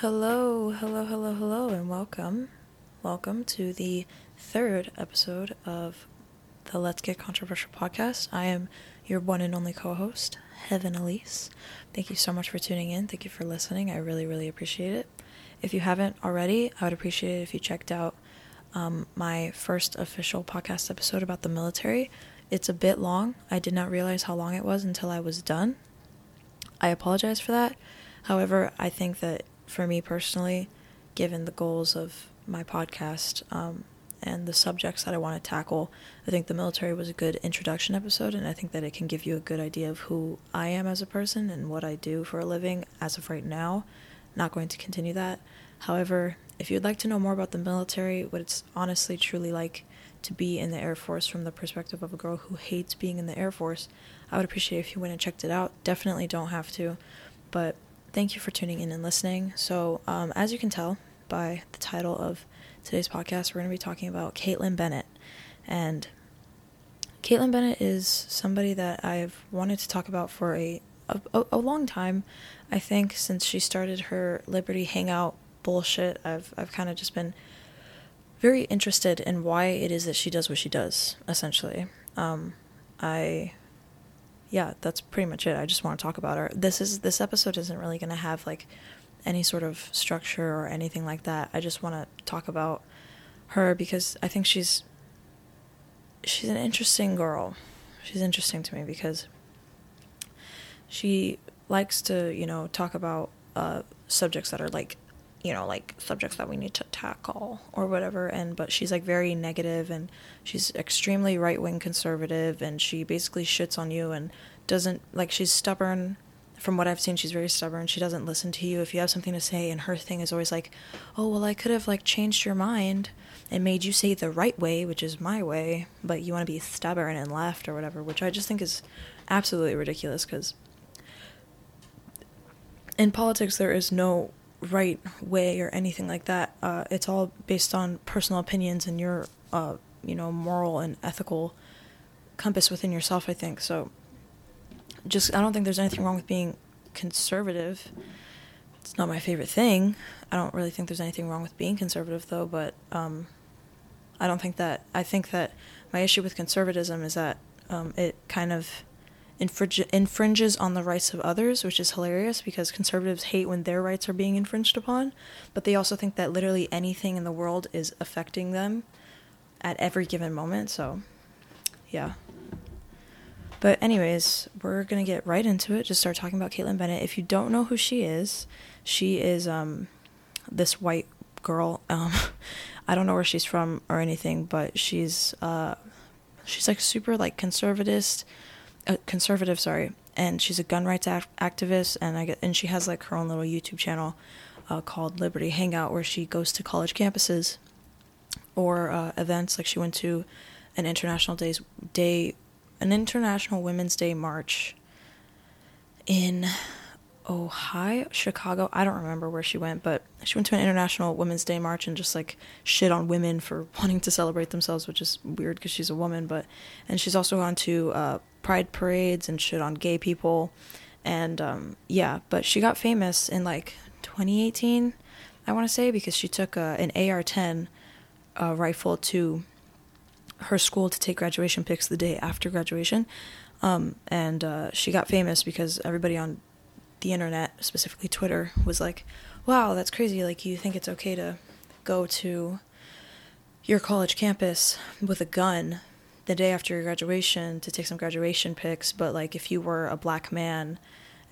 Hello, hello, hello, hello, and welcome. Welcome to the third episode of the Let's Get Controversial podcast. I am your one and only co host, Heaven Elise. Thank you so much for tuning in. Thank you for listening. I really, really appreciate it. If you haven't already, I would appreciate it if you checked out um, my first official podcast episode about the military. It's a bit long. I did not realize how long it was until I was done. I apologize for that. However, I think that for me personally, given the goals of my podcast um, and the subjects that I want to tackle, I think the military was a good introduction episode, and I think that it can give you a good idea of who I am as a person and what I do for a living as of right now. Not going to continue that. However, if you'd like to know more about the military, what it's honestly truly like to be in the Air Force from the perspective of a girl who hates being in the Air Force, I would appreciate if you went and checked it out. Definitely don't have to, but thank you for tuning in and listening. So, um, as you can tell by the title of today's podcast, we're going to be talking about Kaitlin Bennett. And Kaitlin Bennett is somebody that I've wanted to talk about for a, a, a long time. I think since she started her Liberty Hangout bullshit, I've, I've kind of just been very interested in why it is that she does what she does, essentially. Um, I yeah, that's pretty much it. I just want to talk about her. This is this episode isn't really going to have like any sort of structure or anything like that. I just want to talk about her because I think she's she's an interesting girl. She's interesting to me because she likes to, you know, talk about uh, subjects that are like you know like subjects that we need to tackle or whatever and but she's like very negative and she's extremely right-wing conservative and she basically shits on you and doesn't like she's stubborn. From what I've seen she's very stubborn. She doesn't listen to you. If you have something to say and her thing is always like oh well I could have like changed your mind and made you say the right way which is my way but you want to be stubborn and left or whatever which I just think is absolutely ridiculous cuz in politics there is no right way or anything like that. Uh, it's all based on personal opinions and your, uh, you know, moral and ethical compass within yourself. I think so. Just I don't think there's anything wrong with being conservative. It's not my favorite thing. I don't really think there's anything wrong with being conservative though. But um, I don't think that I think that my issue with conservatism is that um, it kind of infringe, infringes on the rights of others, which is hilarious because conservatives hate when their rights are being infringed upon, but they also think that literally anything in the world is affecting them at every given moment. So, yeah. But, anyways, we're going to get right into it. Just start talking about Kaitlin Bennett. If you don't know who she is, she is um, this white girl. Um, I don't know where she's from or anything, but she's uh, she's like super like conservatist a conservative, sorry, and she's a gun rights activist, and I get, and she has like her own little YouTube channel uh, called Liberty Hangout, where she goes to college campuses or uh, events. Like she went to an international days day, an international Women's Day march in Ohio, Chicago. I don't remember where she went, but she went to an International Women's Day march and just like shit on women for wanting to celebrate themselves, which is weird because she's a woman. But and she's also gone to uh, pride parades and shit on gay people, and um, yeah. But she got famous in like 2018, I want to say, because she took uh, an AR-10 uh, rifle to her school to take graduation pics the day after graduation. Um, and uh, she got famous because everybody on the internet, specifically Twitter, was like, wow, that's crazy. Like, you think it's okay to go to your college campus with a gun the day after your graduation to take some graduation pics, but like if you were a black man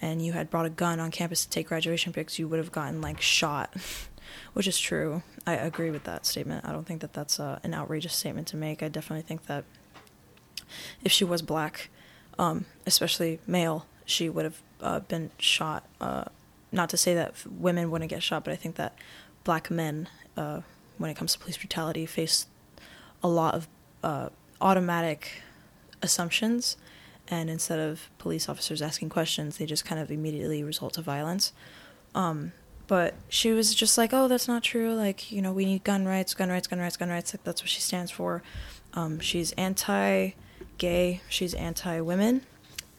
and you had brought a gun on campus to take graduation pics, you would have gotten like shot, which is true. I agree with that statement. I don't think that that's uh, an outrageous statement to make. I definitely think that if she was black, um, especially male, she would have uh, been shot. Uh, not to say that women wouldn't get shot, but I think that black men, uh, when it comes to police brutality, face a lot of uh, automatic assumptions. And instead of police officers asking questions, they just kind of immediately result to violence. Um, but she was just like, "Oh, that's not true. Like, you know, we need gun rights, gun rights, gun rights, gun rights. Like, that's what she stands for." Um, she's anti-gay. She's anti-women.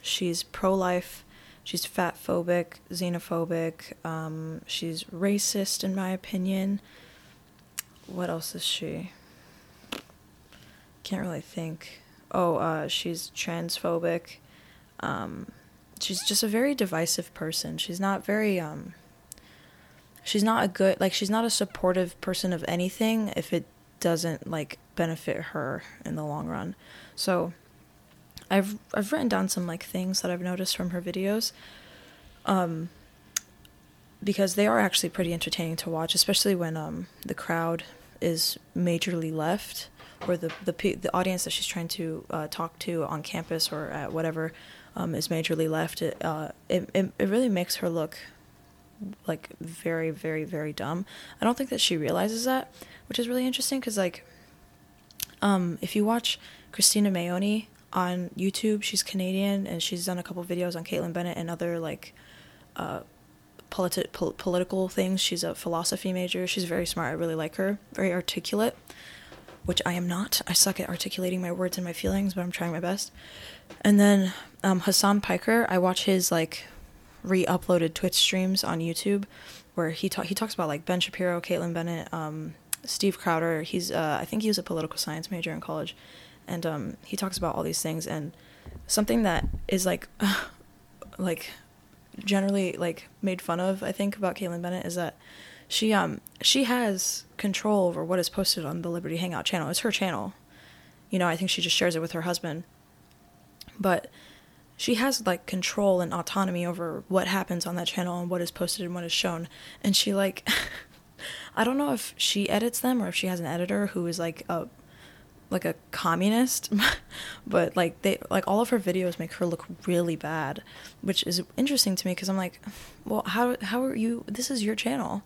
She's pro-life, she's fat phobic, xenophobic. Um, she's racist, in my opinion. What else is she? Can't really think. Oh, uh, she's transphobic. Um, she's just a very divisive person. She's not very um she's not a good like she's not a supportive person of anything if it doesn't like benefit her in the long run. So I've I've written down some like things that I've noticed from her videos. Um because they are actually pretty entertaining to watch, especially when um the crowd is majorly left or the the the audience that she's trying to uh, talk to on campus or at whatever um, is majorly left. It, uh, it, it it really makes her look like very very very dumb. I don't think that she realizes that, which is really interesting because like, um, if you watch Christina Mayoni on YouTube, she's Canadian and she's done a couple videos on Kaitlin Bennett and other like, uh, politi- pol- political things. She's a philosophy major. She's very smart. I really like her. Very articulate, which I am not. I suck at articulating my words and my feelings, but I'm trying my best. And then um, Hasan Piker, I watch his like re-uploaded Twitch streams on YouTube where he he talks about like Ben Shapiro, Kaitlin Bennett, um, Steve Crowder. He's uh, I think he was a political science major in college, and um, he talks about all these things and something that is like like generally like made fun of I think about Kaitlin Bennett is that she um she has control over what is posted on the Liberty Hangout channel. It's her channel. You know, I think she just shares it with her husband. But she has like control and autonomy over what happens on that channel and what is posted and what is shown and she like i don't know if she edits them or if she has an editor who is like a like a communist but like they like all of her videos make her look really bad which is interesting to me because i'm like well how how are you this is your channel.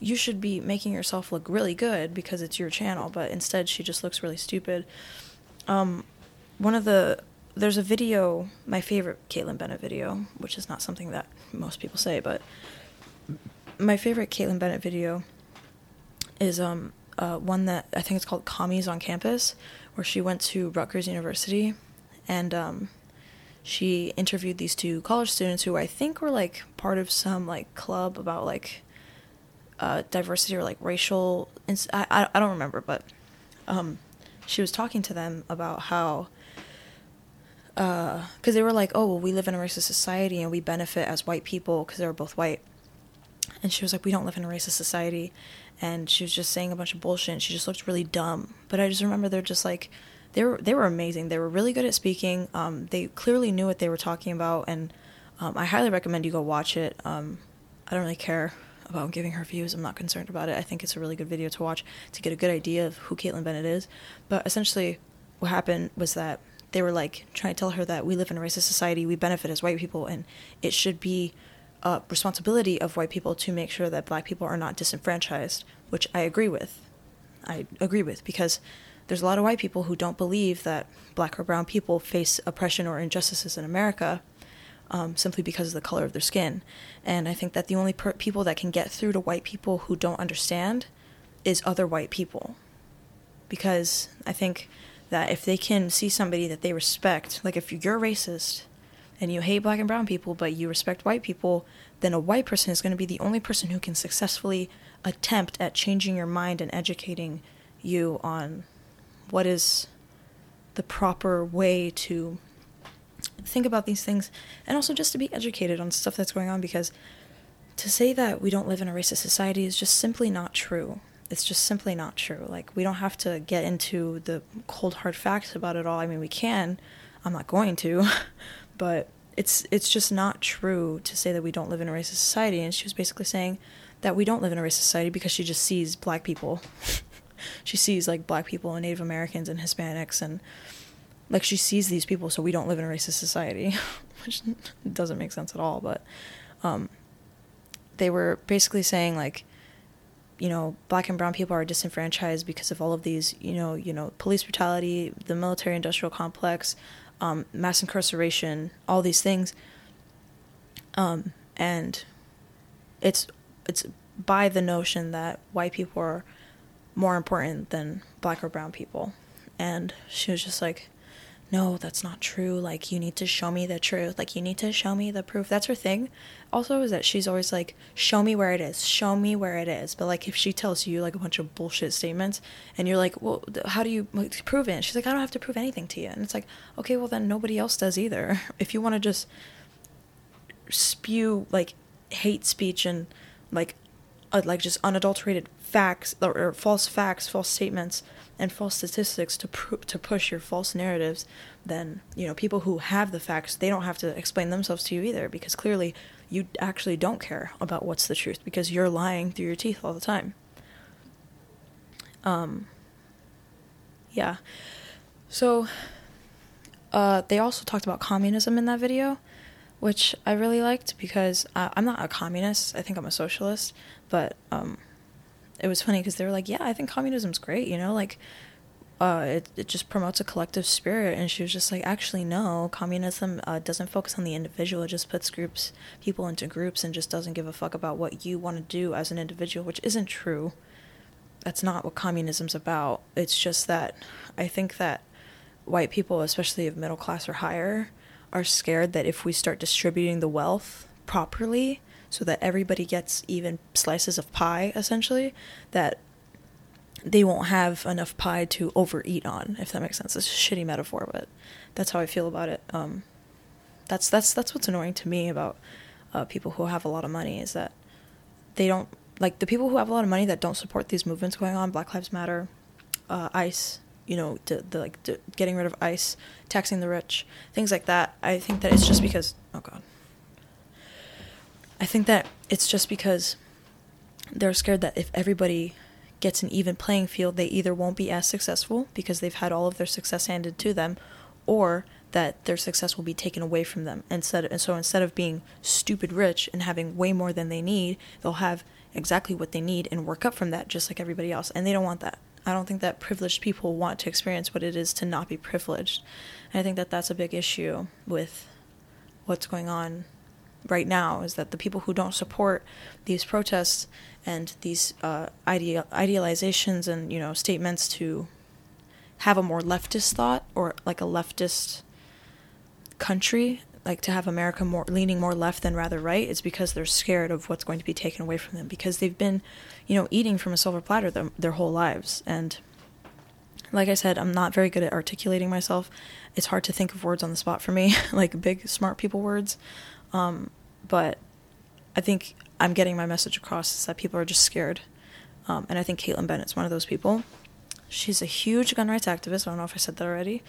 You should be making yourself look really good because it's your channel but instead she just looks really stupid. Um one of the there's a video, my favorite Kaitlin Bennett video, which is not something that most people say, but my favorite Kaitlin Bennett video is um uh, one that I think it's called Commies on Campus, where she went to Rutgers University, and um, she interviewed these two college students who I think were like part of some like club about like uh, diversity or like racial. Ins- I, I don't remember, but um, she was talking to them about how because uh, they were like, oh, well, we live in a racist society and we benefit as white people because they were both white. And she was like, we don't live in a racist society. And she was just saying a bunch of bullshit. She just looked really dumb. But I just remember they're just like, they were they were amazing. They were really good at speaking. Um, they clearly knew what they were talking about, and um, I highly recommend you go watch it. Um, I don't really care about giving her views. I'm not concerned about it. I think it's a really good video to watch to get a good idea of who Kaitlin Bennett is. But essentially, what happened was that they were like trying to tell her that we live in a racist society, we benefit as white people, and it should be a responsibility of white people to make sure that black people are not disenfranchised, which I agree with. I agree with because there's a lot of white people who don't believe that black or brown people face oppression or injustices in America um, simply because of the color of their skin. And I think that the only per- people that can get through to white people who don't understand is other white people. Because I think that if they can see somebody that they respect, like if you're racist and you hate black and brown people, but you respect white people, then a white person is going to be the only person who can successfully attempt at changing your mind and educating you on what is the proper way to think about these things and also just to be educated on stuff that's going on because to say that we don't live in a racist society is just simply not true it's just simply not true. Like we don't have to get into the cold hard facts about it all. I mean, we can. I'm not going to, but it's it's just not true to say that we don't live in a racist society. And she was basically saying that we don't live in a racist society because she just sees black people. she sees like black people and Native Americans and Hispanics and like she sees these people, so we don't live in a racist society, which doesn't make sense at all. But um, they were basically saying like you know, black and brown people are disenfranchised because of all of these, you know, you know, police brutality, the military-industrial complex, um, mass incarceration, all these things. Um, and it's it's by the notion that white people are more important than black or brown people. And she was just like, no, that's not true. Like, you need to show me the truth. Like, you need to show me the proof. That's her thing. Also, is that she's always like, show me where it is. Show me where it is. But, like, if she tells you, like, a bunch of bullshit statements and you're like, well, how do you like, prove it? she's like, I don't have to prove anything to you. And it's like, okay, well, then nobody else does either. If you want to just spew, like, hate speech and, like, uh, like just unadulterated facts or, false facts, false statements and false statistics to pr- to push your false narratives, then you know people who have the facts they don't have to explain themselves to you either because clearly you actually don't care about what's the truth because you're lying through your teeth all the time. Um. Yeah. So. Uh, they also talked about communism in that video, which I really liked because I'm not a communist. I think I'm a socialist, but um, it was funny because they were like, "Yeah, I think communism's great," you know, like uh, it it just promotes a collective spirit. And she was just like, "Actually, no, communism uh, doesn't focus on the individual. It just puts groups, people into groups, and just doesn't give a fuck about what you want to do as an individual, which isn't true. That's not what communism's about. It's just that I think that white people, especially of middle class or higher, are scared that if we start distributing the wealth properly." So that everybody gets even slices of pie essentially that they won't have enough pie to overeat on if that makes sense. It's a shitty metaphor but that's how i feel about it. Um, that's that's that's what's annoying to me about uh, people who have a lot of money is that they don't like the people who have a lot of money that don't support these movements going on black lives matter uh, ice you know the, the like the, getting rid of ice taxing the rich things like that i think that it's just because oh god I think that it's just because they're scared that if everybody gets an even playing field, they either won't be as successful because they've had all of their success handed to them, or that their success will be taken away from them. Instead, and so instead of being stupid rich and having way more than they need, they'll have exactly what they need and work up from that, just like everybody else. And they don't want that. I don't think that privileged people want to experience what it is to not be privileged. And I think that that's a big issue with what's going on right now is that the people who don't support these protests and these uh, ideal, idealizations and you know statements to have a more leftist thought or like a leftist country like to have America more leaning more left than rather right it's because they're scared of what's going to be taken away from them because they've been you know eating from a silver platter their whole lives. And like I said I'm not very good at articulating myself. It's hard to think of words on the spot for me like big smart people words um, but I think I'm getting my message across is that people are just scared. Um, and I think Kaitlin Bennett's one of those people. She's a huge gun rights activist. I don't know if I said that already.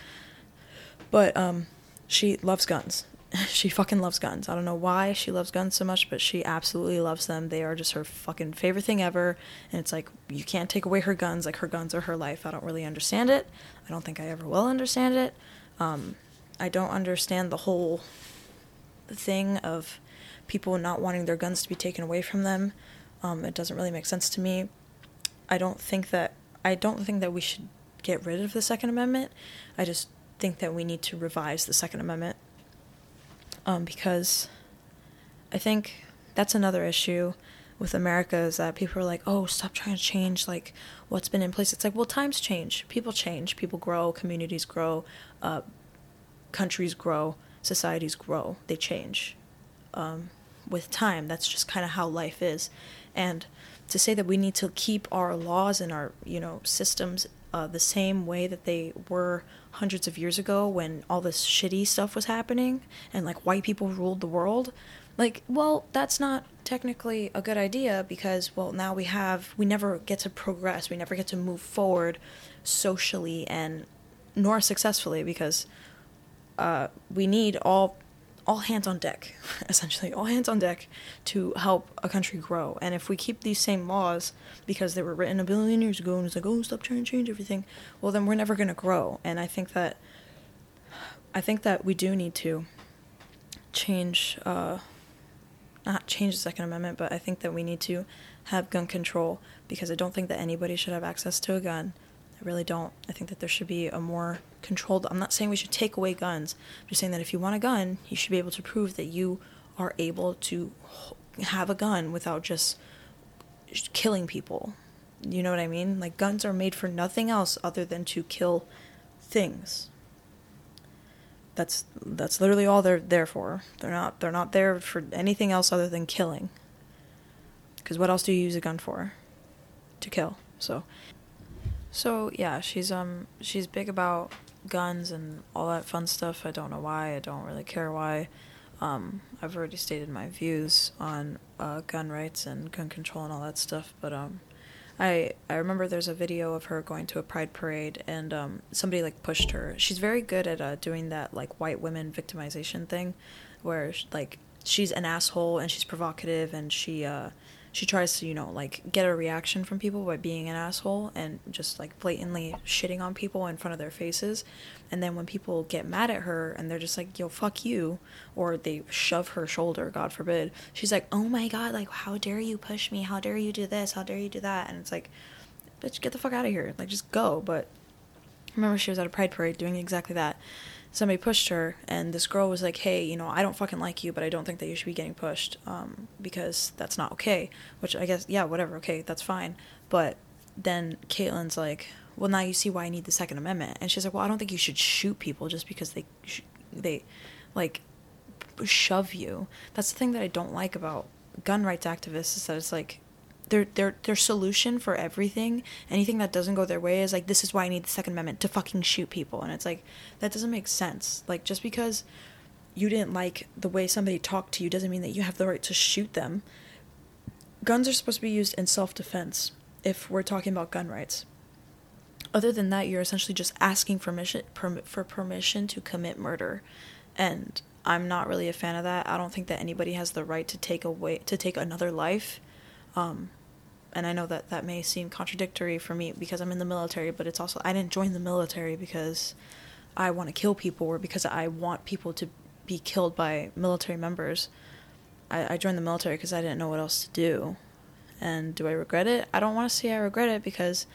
But um, she loves guns. she fucking loves guns. I don't know why she loves guns so much, but she absolutely loves them. They are just her fucking favorite thing ever. And it's like, you can't take away her guns. Like, her guns are her life. I don't really understand it. I don't think I ever will understand it. Um, I don't understand the whole thing of people not wanting their guns to be taken away from them. Um, it doesn't really make sense to me. I don't think that I don't think that we should get rid of the Second Amendment. I just think that we need to revise the Second Amendment um, because I think that's another issue with America is that people are like, oh, stop trying to change like what's been in place. It's like, well, times change, people change, people grow, communities grow, uh, countries grow, societies grow, they change. Um, with time. That's just kind of how life is. And to say that we need to keep our laws and our, you know, systems uh, the same way that they were hundreds of years ago when all this shitty stuff was happening and like white people ruled the world, like, well, that's not technically a good idea because, well, now we have, we never get to progress, we never get to move forward socially and nor successfully because uh, we need all all hands on deck, essentially, all hands on deck to help a country grow. And if we keep these same laws because they were written a billion years ago and it's like, oh, stop trying to change everything, well, then we're never going to grow. And I think that, I think that we do need to change, uh, not change the Second Amendment, but I think that we need to have gun control because I don't think that anybody should have access to a gun. I really don't. I think that there should be a more controlled. I'm not saying we should take away guns. I'm just saying that if you want a gun, you should be able to prove that you are able to have a gun without just killing people. You know what I mean? Like guns are made for nothing else other than to kill things. That's that's literally all they're there for. They're not they're not there for anything else other than killing. Because what else do you use a gun for? To kill. So. So yeah, she's um she's big about guns and all that fun stuff. I don't know why. I don't really care why. Um, I've already stated my views on uh, gun rights and gun control and all that stuff, but um, I I remember there's a video of her going to a pride parade and um, somebody like pushed her. She's very good at uh, doing that like white women victimization thing, where like she's an asshole and she's provocative and she uh, she tries to you know like get a reaction from people by being an asshole and just like blatantly shitting on people in front of their faces. And then when people get mad at her and they're just like yo fuck you or they shove her shoulder god forbid she's like oh my god like how dare you push me? How dare you do this? How dare you do that? And it's like bitch get the fuck out of here. Like just go. But I remember she was at a pride parade doing exactly that somebody pushed her and this girl was like hey you know i don't fucking like you but i don't think that you should be getting pushed um, because that's not okay. Which i guess yeah whatever okay that's fine. But then Kaitlin's like well now you see why i need the second amendment. And she's like well i don't think you should shoot people just because they sh- they like shove you. That's the thing that i don't like about gun rights activists is that it's like their their their solution for everything, anything that doesn't go their way is like this is why I need the second amendment to fucking shoot people and it's like that doesn't make sense. Like just because you didn't like the way somebody talked to you doesn't mean that you have the right to shoot them. Guns are supposed to be used in self-defense if we're talking about gun rights. Other than that, you're essentially just asking permission permit for permission to commit murder. And I'm not really a fan of that. I don't think that anybody has the right to take away to take another life um, and I know that that may seem contradictory for me because I'm in the military, but it's also I didn't join the military because I want to kill people or because I want people to be killed by military members. I, I joined the military because I didn't know what else to do. And do I regret it? I don't want to say I regret it because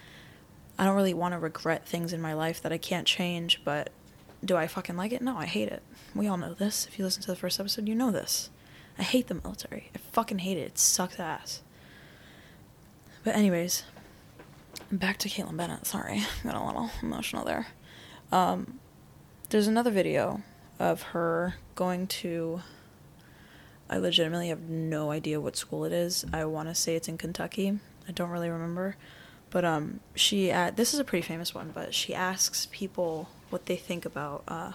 I don't really want to regret things in my life that I can't change, but do I fucking like it? No, I hate it. We all know this. If you listen to the first episode, you know this. I hate the military. I fucking hate it. It sucks ass. But anyways, back to Kaitlin Bennett. Sorry, I got a little emotional there. Um, there's another video of her going to. I legitimately have no idea what school it is. I want to say it's in Kentucky. I don't really remember, but um, she at this is a pretty famous one. But she asks people what they think about uh,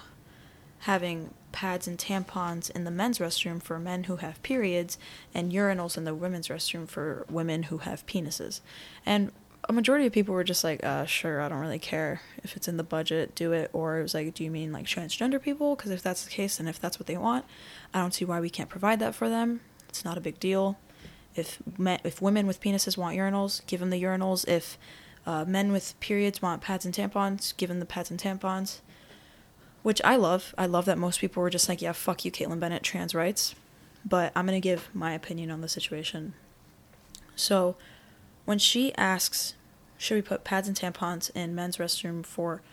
having pads and tampons in the men's restroom for men who have periods and urinals in the women's restroom for women who have penises. And a majority of people were just like, uh, sure, I don't really care if it's in the budget, do it. Or it was like, do you mean like transgender people? Because if that's the case, and if that's what they want, I don't see why we can't provide that for them. It's not a big deal. If men, if women with penises want urinals, give them the urinals. If uh, men with periods want pads and tampons, give them the pads and tampons which I love. I love that most people were just like, yeah, fuck you, Kaitlin Bennett, trans rights. But I'm going to give my opinion on the situation. So, when she asks, should we put pads and tampons in men's restroom for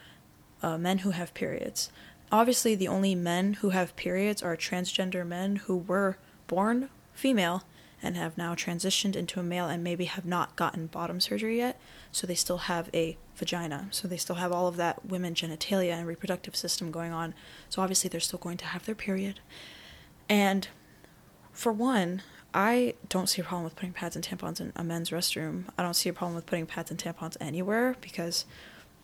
uh, men who have periods? Obviously, the only men who have periods are transgender men who were born female and have now transitioned into a male and maybe have not gotten bottom surgery yet, so they still have a vagina. So they still have all of that women genitalia and reproductive system going on. So obviously they're still going to have their period. And for one, I don't see a problem with putting pads and tampons in a men's restroom. I don't see a problem with putting pads and tampons anywhere because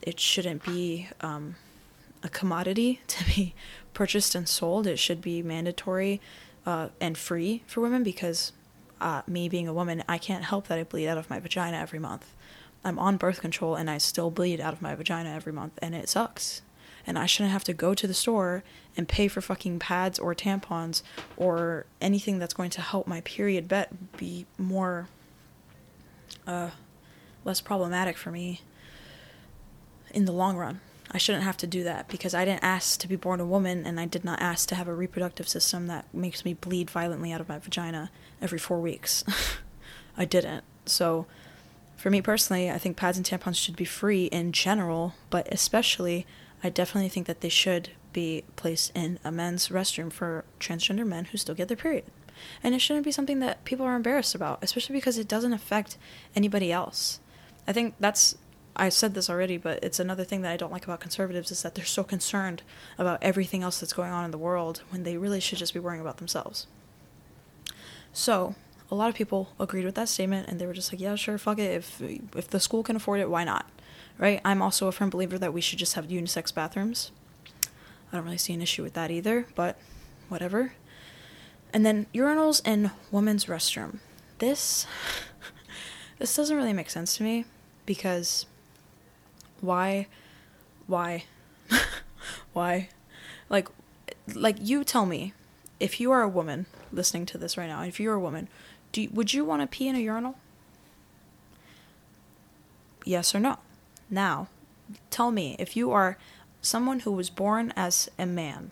it shouldn't be um, a commodity to be purchased and sold. It should be mandatory uh, and free for women because uh, me being a woman, I can't help that I bleed out of my vagina every month. I'm on birth control and I still bleed out of my vagina every month, and it sucks. And I shouldn't have to go to the store and pay for fucking pads or tampons or anything that's going to help my period bet be more, uh, less problematic for me in the long run. I shouldn't have to do that because I didn't ask to be born a woman and I did not ask to have a reproductive system that makes me bleed violently out of my vagina every four weeks. I didn't. So, for me personally, I think pads and tampons should be free in general, but especially, I definitely think that they should be placed in a men's restroom for transgender men who still get their period. And it shouldn't be something that people are embarrassed about, especially because it doesn't affect anybody else. I think that's I said this already, but it's another thing that I don't like about conservatives is that they're so concerned about everything else that's going on in the world when they really should just be worrying about themselves. So, a lot of people agreed with that statement and they were just like, yeah, sure, fuck it. If if the school can afford it, why not? Right? I'm also a firm believer that we should just have unisex bathrooms. I don't really see an issue with that either, but whatever. And then urinals in women's restroom. This this doesn't really make sense to me because why why why like like you tell me if you are a woman listening to this right now if you're a woman do you, would you want to pee in a urinal yes or no now tell me if you are someone who was born as a man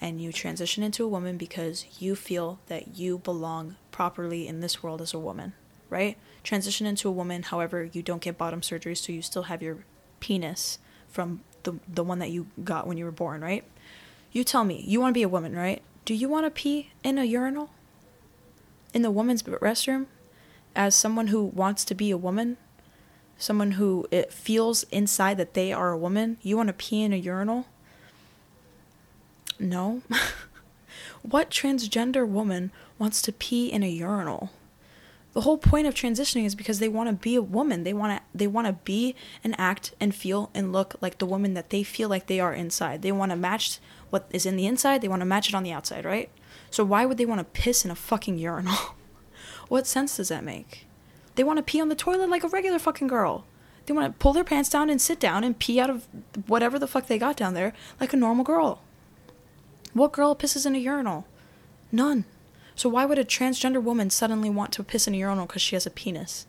and you transition into a woman because you feel that you belong properly in this world as a woman right transition into a woman. However, you don't get bottom surgery, so you still have your penis from the the one that you got when you were born, right? You tell me, you want to be a woman, right? Do you want to pee in a urinal? In the woman's restroom? As someone who wants to be a woman? Someone who it feels inside that they are a woman? You want to pee in a urinal? No. what transgender woman wants to pee in a urinal? the whole point of transitioning is because they want to be a woman they want to they want to be and act and feel and look like the woman that they feel like they are inside they want to match what is in the inside they want to match it on the outside right? So why would they want to piss in a fucking urinal? What sense does that make? They want to pee on the toilet like a regular fucking girl. They want to pull their pants down and sit down and pee out of whatever the fuck they got down there like a normal girl. What girl pisses in a urinal? None. So why would a transgender woman suddenly want to piss in a urinal because she has a penis?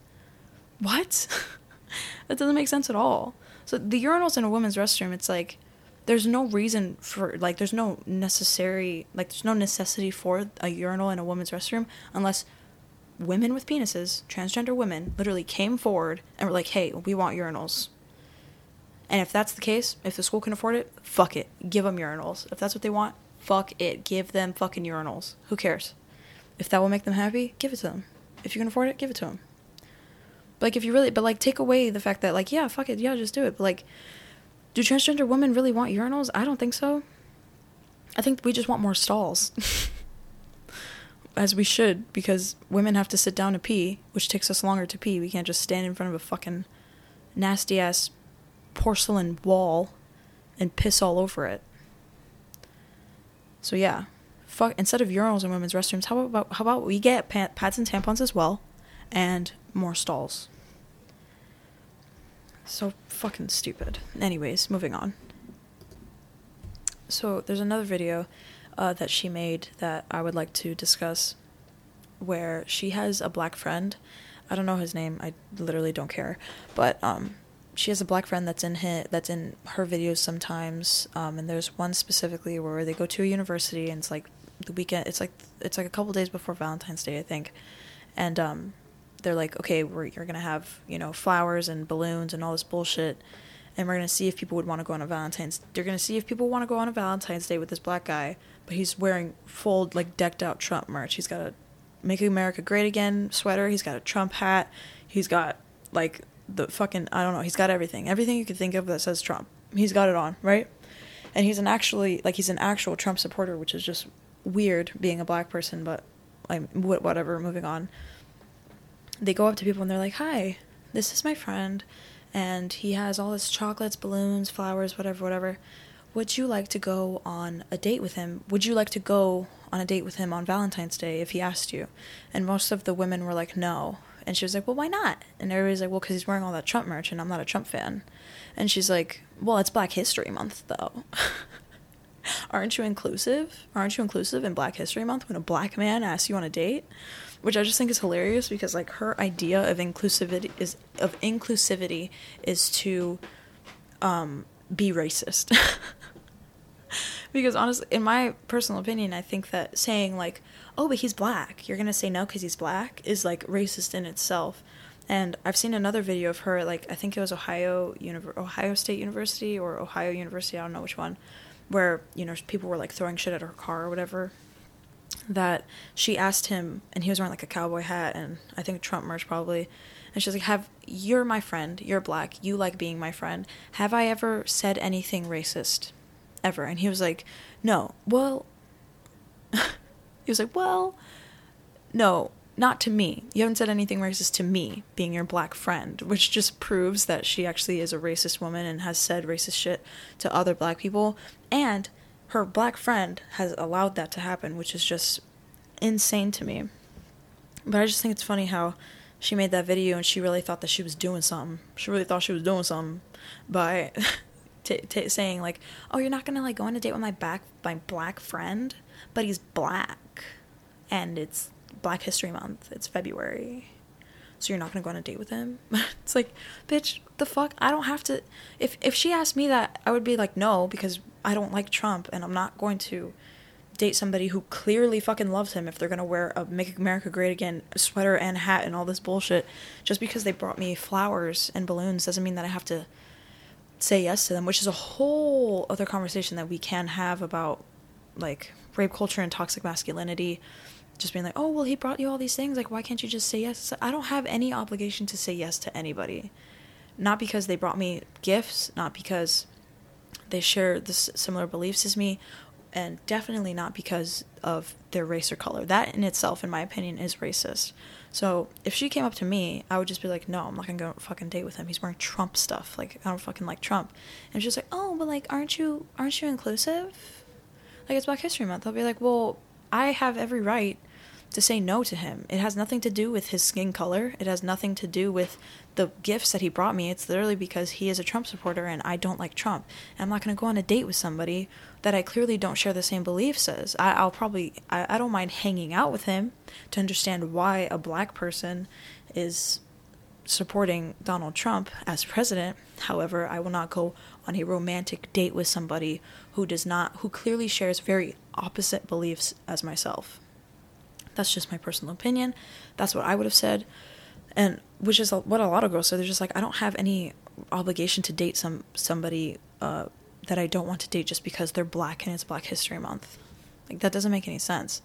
What? that doesn't make sense at all. So the urinals in a woman's restroom, it's like there's no reason for like there's no necessary like there's no necessity for a urinal in a woman's restroom unless women with penises, transgender women, literally came forward and were like, "Hey, we want urinals." And if that's the case, if the school can afford it, fuck it, give them urinals. If that's what they want, fuck it, give them fucking urinals. Who cares? If that will make them happy, give it to them. If you can afford it, give it to them. But like if you really, but like take away the fact that like yeah, fuck it, yeah, just do it. But like, do transgender women really want urinals? I don't think so. I think we just want more stalls. As we should, because women have to sit down to pee, which takes us longer to pee. We can't just stand in front of a fucking nasty ass porcelain wall and piss all over it. So yeah, fuck instead of urinals in women's restrooms, how about how about we get pads and tampons as well, and more stalls. So fucking stupid. Anyways, moving on. So there's another video uh, that she made that I would like to discuss, where she has a black friend. I don't know his name. I literally don't care. But um, she has a black friend that's in his, that's in her videos sometimes. Um, and there's one specifically where they go to a university and it's like the weekend. It's like it's like a couple days before Valentine's Day, I think, and um, they're like, okay, we're you're gonna have you know flowers and balloons and all this bullshit, and we're gonna see if people would want to go on a Valentine's. They're gonna see if people want to go on a Valentine's Day with this black guy, but he's wearing full like decked out Trump merch. He's got a "Make America Great Again" sweater. He's got a Trump hat. He's got like the fucking I don't know. He's got everything, everything you could think of that says Trump. He's got it on, right? And he's an actually like he's an actual Trump supporter, which is just weird being a black person, but I'm whatever. Moving on. They go up to people and they're like, "Hi, this is my friend, and he has all this chocolates, balloons, flowers, whatever, whatever. Would you like to go on a date with him? Would you like to go on a date with him on Valentine's Day if he asked you?" And most of the women were like, "No." And she was like, "Well, why not?" And everybody's like, "Well, because he's wearing all that Trump merch, and I'm not a Trump fan." And she's like, "Well, it's Black History Month, though." aren't you inclusive? Aren't you inclusive in Black History Month when a black man asks you on a date? Which I just think is hilarious because like her idea of inclusivity is of inclusivity is to um, be racist. because honestly, in my personal opinion, I think that saying like, "Oh, but he's black," you're gonna say no because he's black is like racist in itself. And I've seen another video of her, like I think it was Ohio Ohio State University or Ohio University, I don't know which one, where you know people were like throwing shit at her car or whatever that she asked him, and he was wearing like a cowboy hat and I think Trump merch probably. And she's like, "Have you're my friend. You're black. You like being my friend. Have I ever said anything racist, ever?" And he was like, "No." Well, he was like, "Well, no, not to me. You haven't said anything racist to me, being your black friend, which just proves that she actually is a racist woman and has said racist shit to other black people. And her black friend has allowed that to happen, which is just insane to me. But I just think it's funny how she made that video and she really thought that she was doing something. She really thought she was doing something by t- t- saying like, "Oh, you're not gonna like go on a date with my back my black friend, but he's black, and it's Black History Month. It's February." So you're not gonna go on a date with him? it's like, bitch, the fuck? I don't have to. If if she asked me that, I would be like, no, because I don't like Trump, and I'm not going to date somebody who clearly fucking loves him if they're gonna wear a Make America Great Again sweater and hat and all this bullshit. Just because they brought me flowers and balloons doesn't mean that I have to say yes to them, which is a whole other conversation that we can have about like rape culture and toxic masculinity. Just being like, oh, well, he brought you all these things. Like, why can't you just say yes? I don't have any obligation to say yes to anybody. Not because they brought me gifts, not because they share this similar beliefs as me, and definitely not because of their race or color. That in itself, in my opinion, is racist. So if she came up to me, I would just be like, no, I'm not gonna go fucking date with him. He's wearing Trump stuff. Like I don't fucking like Trump. And she's like, oh, but like, aren't you aren't you inclusive? Like it's Black History Month. I'll be like, well, I have every right to say no to him. It has nothing to do with his skin color. It has nothing to do with the gifts that he brought me. It's literally because he is a Trump supporter and I don't like Trump. And I'm not going to go on a date with somebody that I clearly don't share the same beliefs as. I, will probably, I, I don't mind hanging out with him to understand why a black person is supporting Donald Trump as president. However, I will not go on a romantic date with somebody who does not, who clearly shares very opposite beliefs as myself. That's just my personal opinion. That's what I would have said. And which is what a lot of girls say. They're just like, I don't have any obligation to date some somebody uh, that I don't want to date just because they're black and it's Black History Month. Like that doesn't make any sense.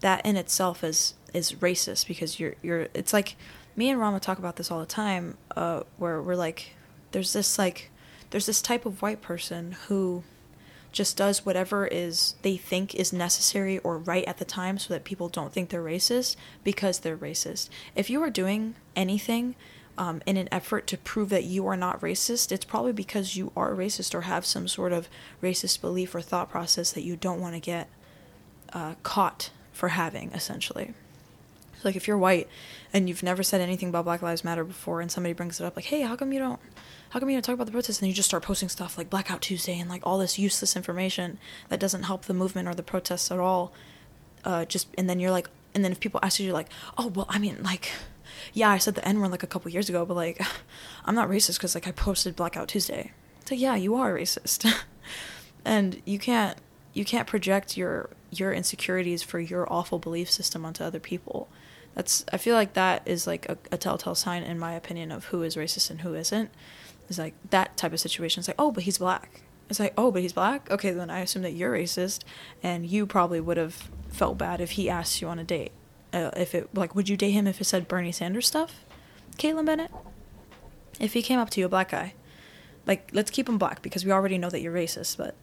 That in itself is is racist because you're you're. It's like me and Rama talk about this all the time. Uh, where we're like, there's this like, there's this type of white person who just does whatever is they think is necessary or right at the time so that people don't think they're racist because they're racist. If you are doing anything um, in an effort to prove that you are not racist, it's probably because you are racist or have some sort of racist belief or thought process that you don't want to get uh, caught for having, essentially. like if you're white and you've never said anything about Black Lives Matter before, and somebody brings it up, like, "Hey, how come you don't?" How come you don't talk about the protests and you just start posting stuff like Blackout Tuesday and like all this useless information that doesn't help the movement or the protests at all? Uh, just and then you're like, and then if people ask you, you're like, oh well, I mean, like, yeah, I said the N word like a couple years ago, but like, I'm not racist because like I posted Blackout Tuesday. It's like, yeah, you are racist, and you can't you can't project your your insecurities for your awful belief system onto other people. That's I feel like that is like a, a telltale sign, in my opinion, of who is racist and who isn't. It's like that type of situation. It's like, oh, but he's black. It's like, oh, but he's black. Okay, then I assume that you're racist, and you probably would have felt bad if he asked you on a date. Uh, if it like, would you date him if it said Bernie Sanders stuff? Kaitlin Bennett. If he came up to you, a black guy, like let's keep him black because we already know that you're racist, but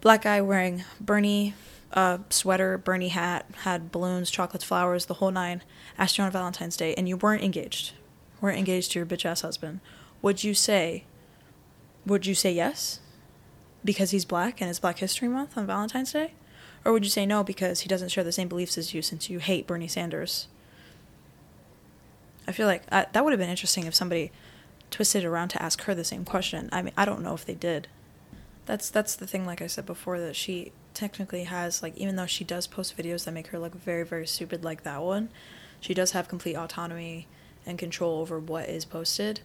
black guy wearing Bernie uh, sweater, Bernie hat, had balloons, chocolates, flowers, the whole nine, asked you on Valentine's Day, and you weren't engaged, weren't engaged to your bitch ass husband would you say would you say yes because he's black and it's Black History Month on Valentine's Day? Or would you say no because he doesn't share the same beliefs as you since you hate Bernie Sanders? I feel like I, uh, that would have been interesting if somebody twisted around to ask her the same question. I mean, I don't know if they did. That's that's the thing like I said before that she technically has like even though she does post videos that make her look very very stupid like that one, she does have complete autonomy and control over what is posted.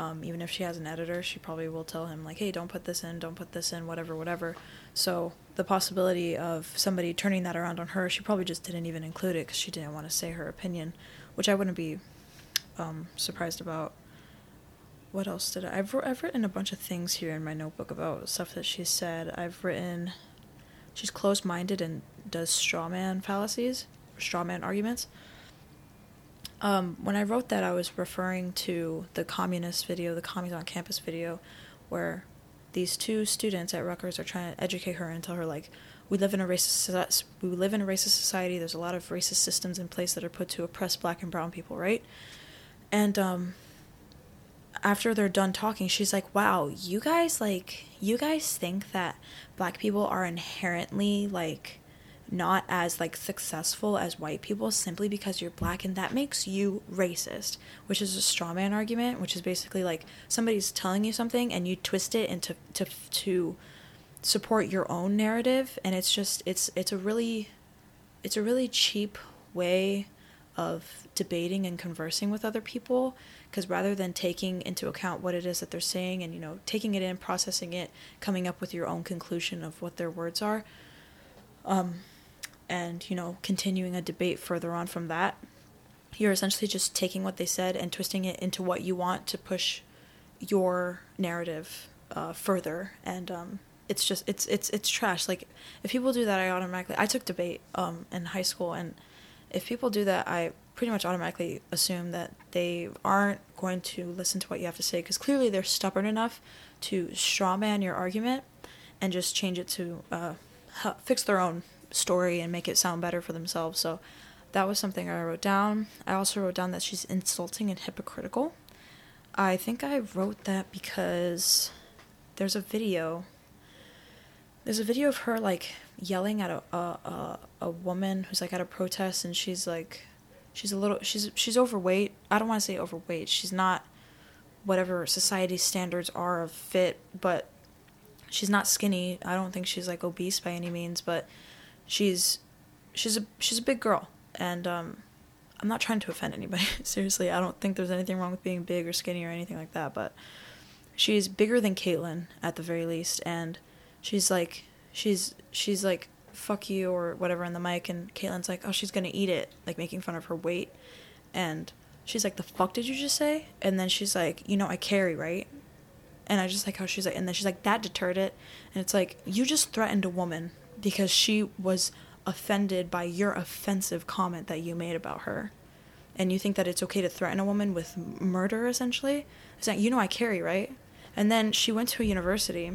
Um, even if she has an editor, she probably will tell him like, "Hey, don't put this in, don't put this in, whatever, whatever." So the possibility of somebody turning that around on her, she probably just didn't even include it because she didn't want to say her opinion, which I wouldn't be um, surprised about. What else did I? I've I've written a bunch of things here in my notebook about stuff that she said. I've written. she's closed minded and does straw man fallacies, straw man arguments. Um, when I wrote that, I was referring to the communist video, the commies on campus video, where these two students at Rutgers are trying to educate her and tell her like, we live in a racist we live in a racist society. There's a lot of racist systems in place that are put to oppress black and brown people, right? And um, after they're done talking, she's like, "Wow, you guys like you guys think that black people are inherently like not as like successful as white people simply because you're black and that makes you racist which is a straw man argument which is basically like somebody's telling you something and you twist it into to to support your own narrative and it's just it's it's a really it's a really cheap way of debating and conversing with other people because rather than taking into account what it is that they're saying and you know taking it in processing it coming up with your own conclusion of what their words are um, and you know continuing a debate further on from that you're essentially just taking what they said and twisting it into what you want to push your narrative uh, further. And um, it's just it's it's it's trash. Like if people do that i automatically i took debate um, in high school and if people do that i pretty much automatically assume that they aren't going to listen to what you have to say because clearly they're stubborn enough to strawman your argument and just change it to uh, fix their own story and make it sound better for themselves. So that was something I wrote down. I also wrote down that she's insulting and hypocritical. I think I wrote that because there's a video. There's a video of her like yelling at a a, a, a woman who's like at a protest and she's like she's a little she's she's overweight. I don't want to say overweight. She's not whatever society's standards are of fit, but she's not skinny. I don't think she's like obese by any means, but she's she's a she's a big girl, and um, I'm not trying to offend anybody. Seriously, I don't think there's anything wrong with being big or skinny or anything like that. But she's bigger than Kaitlin at the very least, and she's like she's she's like fuck you or whatever on the mic, and Kaitlin's like oh she's gonna eat it, like making fun of her weight, and she's like the fuck did you just say? And then she's like you know I carry right. And I just like how she's like, and then she's like, that deterred it. And it's like, you just threatened a woman because she was offended by your offensive comment that you made about her. And you think that it's okay to threaten a woman with murder, essentially? It's like, you know, I carry, right? And then she went to a university,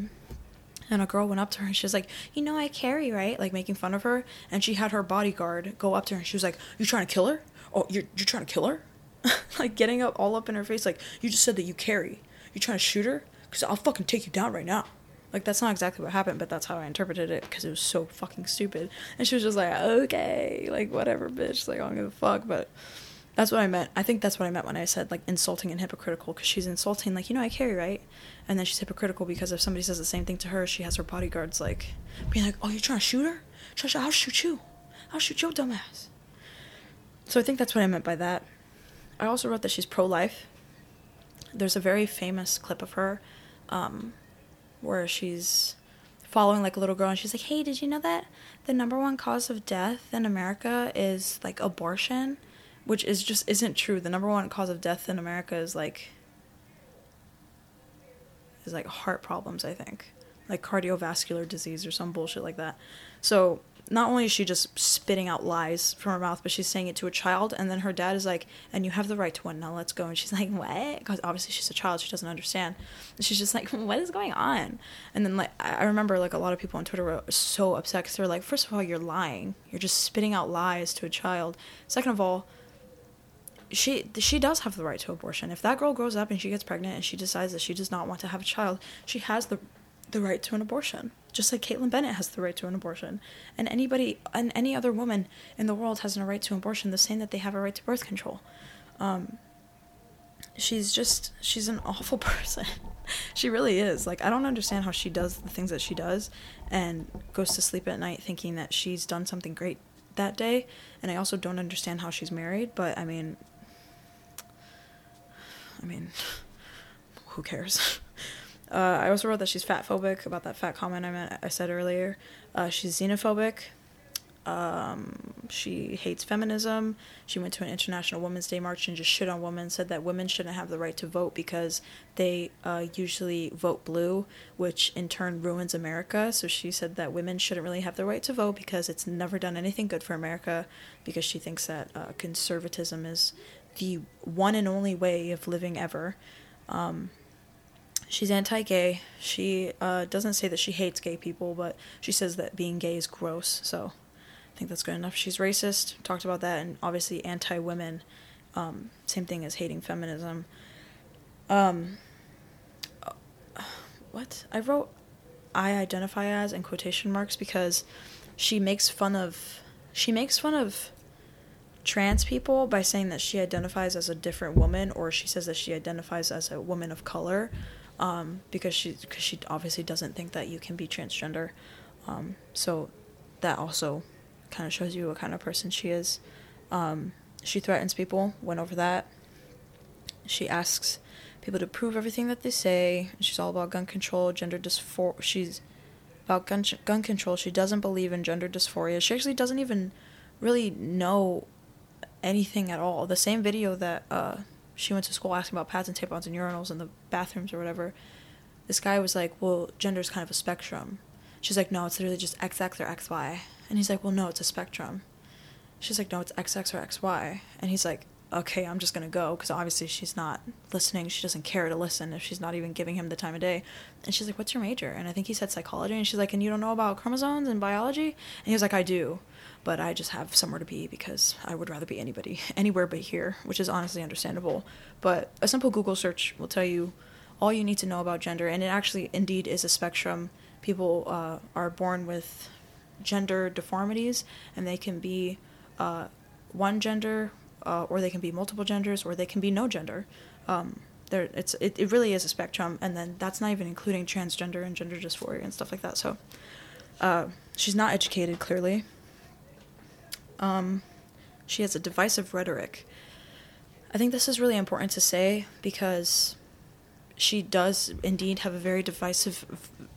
and a girl went up to her and she was like, You know, I carry, right? Like making fun of her. And she had her bodyguard go up to her and she was like, You trying to kill her? Oh, you're, you're trying to kill her? like getting up all up in her face, like, You just said that you carry. You trying to shoot her? Because I'll fucking take you down right now. Like that's not exactly what happened, but that's how I interpreted it because it was so fucking stupid. And she was just like, okay, like whatever, bitch. Like I don't give a fuck. But that's what I meant. I think that's what I meant when I said like insulting and hypocritical because she's insulting, like you know I carry right, and then she's hypocritical because if somebody says the same thing to her, she has her bodyguards like being like, oh you're trying to shoot her? I'll shoot you. I'll shoot your dumbass. So I think that's what I meant by that. I also wrote that she's pro life. There's a very famous clip of her um, where she's following like a little girl and she's like, "Hey, did you know that the number one cause of death in America is like abortion?" Which is just isn't true. The number one cause of death in America is like is like heart problems, I think. Like cardiovascular disease or some bullshit like that. So not only is she just spitting out lies from her mouth, but she's saying it to a child, and then her dad is like, "And you have the right to one. Now let's go." And she's like, "What?" Because obviously she's a child, she doesn't understand. And she's just like, "What is going on?" And then like I remember like a lot of people on Twitter were so upset because they're like, first of all, you're lying. You're just spitting out lies to a child. Second of all, she she does have the right to abortion. If that girl grows up and she gets pregnant and she decides that she does not want to have a child, she has the the right to an abortion just like Kaitlin Bennett has the right to an abortion, and anybody and any other woman in the world has a right to an abortion, the same that they have a right to birth control. Um, she's just she's an awful person. she really is. Like I don't understand how she does the things that she does, and goes to sleep at night thinking that she's done something great that day. And I also don't understand how she's married. But I mean, I mean, who cares? Uh, I also wrote that she's fat phobic about that fat comment I meant I said earlier. Uh, she's xenophobic. Um, she hates feminism. She went to an International Women's Day march and just shit on women, said that women shouldn't have the right to vote because they uh, usually vote blue, which in turn ruins America. So she said that women shouldn't really have the right to vote because it's never done anything good for America because she thinks that uh, conservatism is the one and only way of living ever. Um, she's anti-gay. She uh, doesn't say that she hates gay people, but she says that being gay is gross. So I think that's good enough. She's racist. Talked about that, and obviously anti-women. Um, same thing as hating feminism. Um, what I wrote, I identify as in quotation marks because she makes fun of she makes fun of trans people by saying that she identifies as a different woman or she says that she identifies as a woman of color um, because she because she obviously doesn't think that you can be transgender um, so that also kind of shows you what kind of person she is. Um, she threatens people, went over that. She asks people to prove everything that they say. She's all about gun control, gender dysphoria. She's about gun, gun control. She doesn't believe in gender dysphoria. She actually doesn't even really know anything at all. The same video that uh, she went to school asking about pads and tampons and urinals in the bathrooms or whatever, this guy was like, well, gender is kind of a spectrum. She's like, no, it's literally just XX or XY. And he's like, well, no, it's a spectrum. She's like, no, it's XX or XY. And he's like, okay, I'm just going to go because obviously she's not listening. She doesn't care to listen if she's not even giving him the time of day. And she's like, what's your major? And I think he said psychology. And she's like, and you don't know about chromosomes and biology? And he was like, I do. But I just have somewhere to be because I would rather be anybody, anywhere but here, which is honestly understandable. But a simple Google search will tell you all you need to know about gender. And it actually, indeed, is a spectrum. People uh, are born with gender deformities, and they can be uh, one gender, uh, or they can be multiple genders, or they can be no gender. Um, there, it's it, it really is a spectrum, and then that's not even including transgender and gender dysphoria and stuff like that. So, uh, she's not educated clearly. Um, she has a divisive rhetoric. I think this is really important to say because she does indeed have a very divisive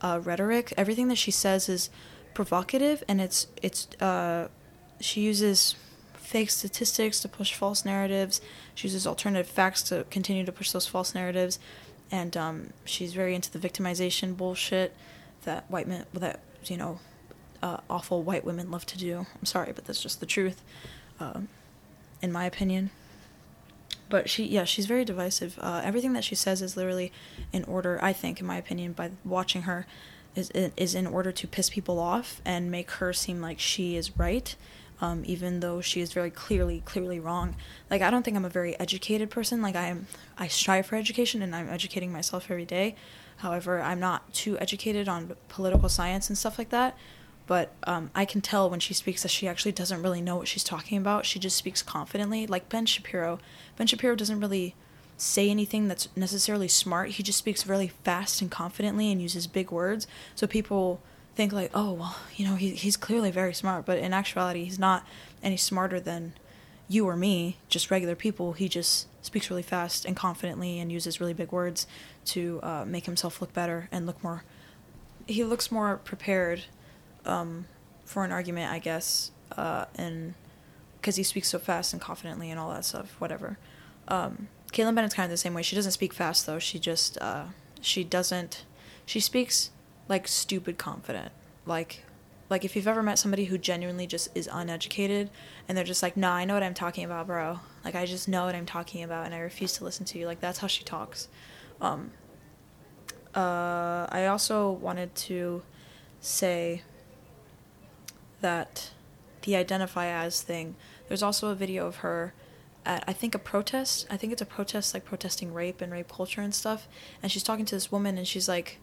uh, rhetoric. Everything that she says is provocative and it's it's uh, she uses fake statistics to push false narratives. She uses alternative facts to continue to push those false narratives, and um, she's very into the victimization bullshit that white men that you know uh, awful white women love to do. I'm sorry, but that's just the truth, uh, in my opinion. But she, yeah, she's very divisive. Uh, everything that she says is literally in order, I think, in my opinion, by watching her is is in order to piss people off and make her seem like she is right, um, even though she is very clearly clearly wrong. Like I don't think I'm a very educated person. Like I am, I strive for education and I'm educating myself every day. However, I'm not too educated on political science and stuff like that. But um, I can tell when she speaks that she actually doesn't really know what she's talking about. She just speaks confidently, like Ben Shapiro. Ben Shapiro doesn't really say anything that's necessarily smart. He just speaks really fast and confidently and uses big words. So people think like, oh well, you know, he he's clearly very smart, but in actuality, he's not any smarter than you or me, just regular people. He just speaks really fast and confidently and uses really big words to uh, make himself look better and look more. He looks more prepared um, for an argument, I guess, uh, and because he speaks so fast and confidently and all that stuff, whatever. Um, Kaitlin Bennett's kind of the same way. She doesn't speak fast though. She just uh, she doesn't. She speaks like stupid confident. Like like if you've ever met somebody who genuinely just is uneducated and they're just like, "Nah, I know what I'm talking about, bro." Like I just know what I'm talking about and I refuse to listen to you. Like that's how she talks. Um, uh, I also wanted to say that the identify as thing. There's also a video of her at I think a protest. I think it's a protest like protesting rape and rape culture and stuff. And she's talking to this woman and she's like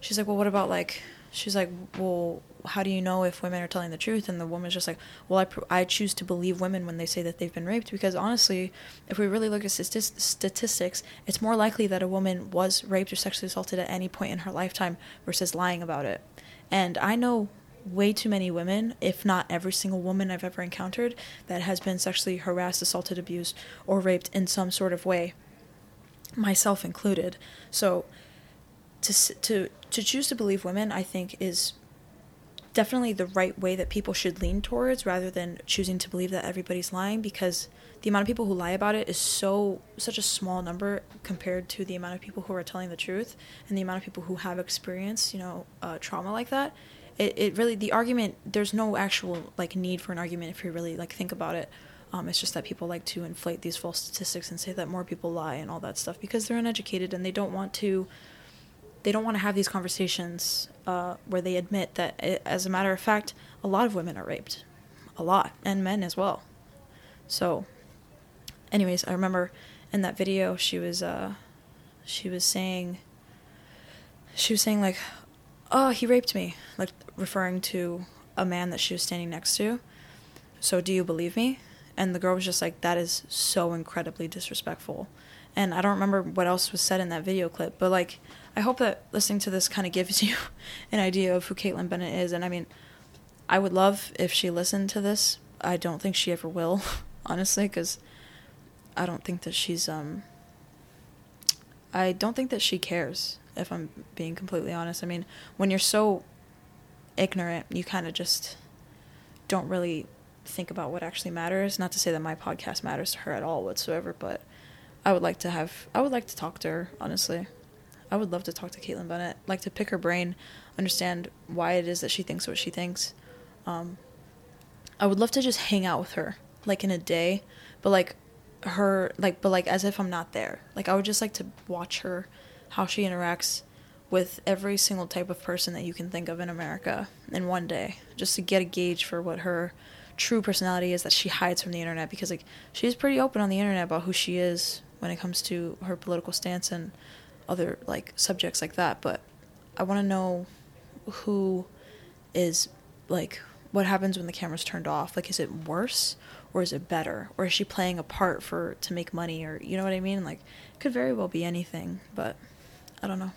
she's like, "Well, what about like she's like, "Well, how do you know if women are telling the truth?" And the woman's just like, "Well, I pr- I choose to believe women when they say that they've been raped because honestly, if we really look at st- statistics, it's more likely that a woman was raped or sexually assaulted at any point in her lifetime versus lying about it." And I know way too many women, if not every single woman I've ever encountered, that has been sexually harassed, assaulted, abused, or raped in some sort of way, myself included. So to to to choose to believe women, I think is definitely the right way that people should lean towards rather than choosing to believe that everybody's lying because the amount of people who lie about it is so such a small number compared to the amount of people who are telling the truth and the amount of people who have experienced you know uh, trauma like that it, it really the argument there's no actual like need for an argument if you really like think about it. Um, it's just that people like to inflate these false statistics and say that more people lie and all that stuff because they're uneducated and they don't want to they don't want to have these conversations uh, where they admit that it, as a matter of fact a lot of women are raped. A lot. And men as well. So anyways i remember in that video she was uh she was saying she was saying like oh he raped me like referring to a man that she was standing next to. So do you believe me? And the girl was just like that is so incredibly disrespectful. And i don't remember what else was said in that video clip but like i hope that listening to this kind of gives you an idea of who kaitlin bennett is. And i mean i would love if she listened to this. I don't think she ever will honestly because i don't think that she's um i don't think that she cares if i'm being completely honest i mean when you're so ignorant you kind of just don't really think about what actually matters. Not to say that my podcast matters to her at all whatsoever, but I would like to have I would like to talk to her, honestly. I would love to talk to Kaitlin Bennett, like to pick her brain, understand why it is that she thinks what she thinks. Um, I would love to just hang out with her, like in a day, but like her, like, but like as if I'm not there. Like I would just like to watch her, how she interacts with every single type of person that you can think of in America in one day, just to get a gauge for what her true personality is that she hides from the internet because like she's pretty open on the internet about who she is when it comes to her political stance and other like subjects like that but i want to know who is like what happens when the camera's turned off? Like is it worse or is it better? Or is she playing a part for to make money or you know what i mean? Like it could very well be anything but i don't know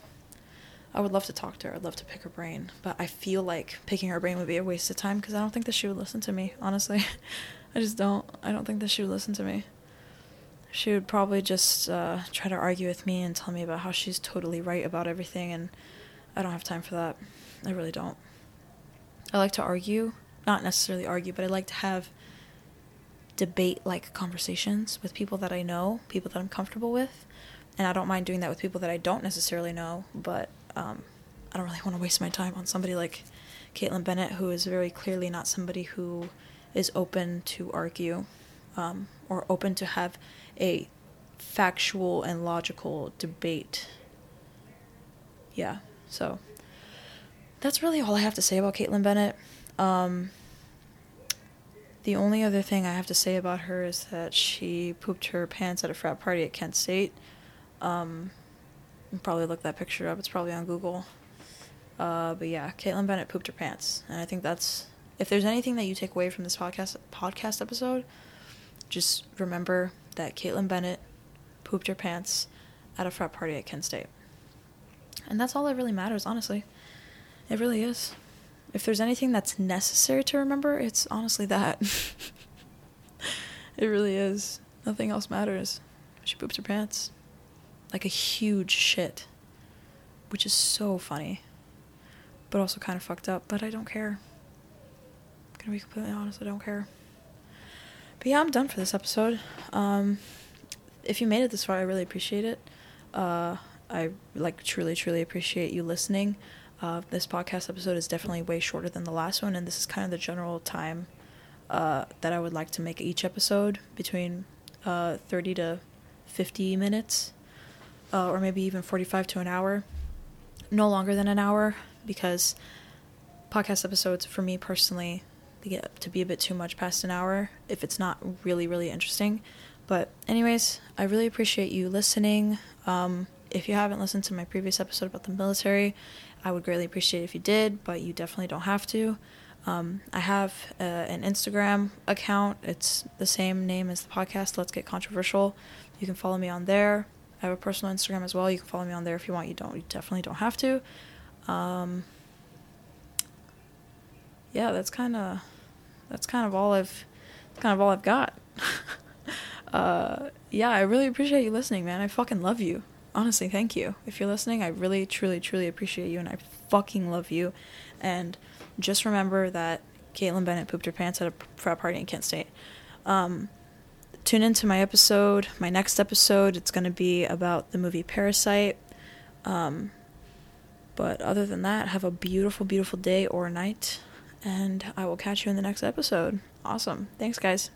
I would love to talk to her. I'd love to pick her brain, but I feel like picking her brain would be a waste of time because I don't think that she would listen to me. Honestly, I just don't. I don't think that she would listen to me. She would probably just uh, try to argue with me and tell me about how she's totally right about everything, and I don't have time for that. I really don't. I like to argue, not necessarily argue, but I like to have debate like conversations with people that I know, people that I'm comfortable with. And I don't mind doing that with people that I don't necessarily know, but um, I don't really want to waste my time on somebody like Kaitlin Bennett, who is very clearly not somebody who is open to argue um, or open to have a factual and logical debate. Yeah, so that's really all I have to say about Kaitlin Bennett. Um, the only other thing I have to say about her is that she pooped her pants at a frat party at Kent State. Um, probably look that picture up. It's probably on Google. Uh, but yeah, Kaitlin Bennett pooped her pants, and I think that's if there's anything that you take away from this podcast podcast episode, just remember that Kaitlin Bennett pooped her pants at a frat party at Kent State, and that's all that really matters. Honestly, it really is. If there's anything that's necessary to remember, it's honestly that. it really is. Nothing else matters. She pooped her pants like a huge shit, which is so funny, but also kind of fucked up. But I don't care. I'm gonna be completely honest, I don't care. But yeah, I'm done for this episode. Um, if you made it this far, I really appreciate it. Uh, I like truly, truly appreciate you listening. Uh, this podcast episode is definitely way shorter than the last one, and this is kind of the general time uh, that I would like to make each episode between uh, 30 to 50 minutes uh, or maybe even 45 to an hour. No longer than an hour because podcast episodes, for me personally, they get to be a bit too much past an hour if it's not really, really interesting. But, anyways, I really appreciate you listening. Um, if you haven't listened to my previous episode about the military, I would greatly appreciate if you did, but you definitely don't have to. Um, I have uh, an Instagram account. It's the same name as the podcast, Let's Get Controversial. You can follow me on there. I have a personal Instagram as well. You can follow me on there if you want. You don't. You definitely don't have to. Um, yeah, that's kind of that's kind of all I've kind of all I've got. uh, yeah, I really appreciate you listening, man. I fucking love you. Honestly, thank you. If you're listening, I really, truly, truly appreciate you, and I fucking love you. And just remember that Kaitlin Bennett pooped her pants at a frat party in Kent State. Um, tune into my episode, my next episode. It's going to be about the movie Parasite. Um, but other than that, have a beautiful, beautiful day or night. And I will catch you in the next episode. Awesome. Thanks, guys.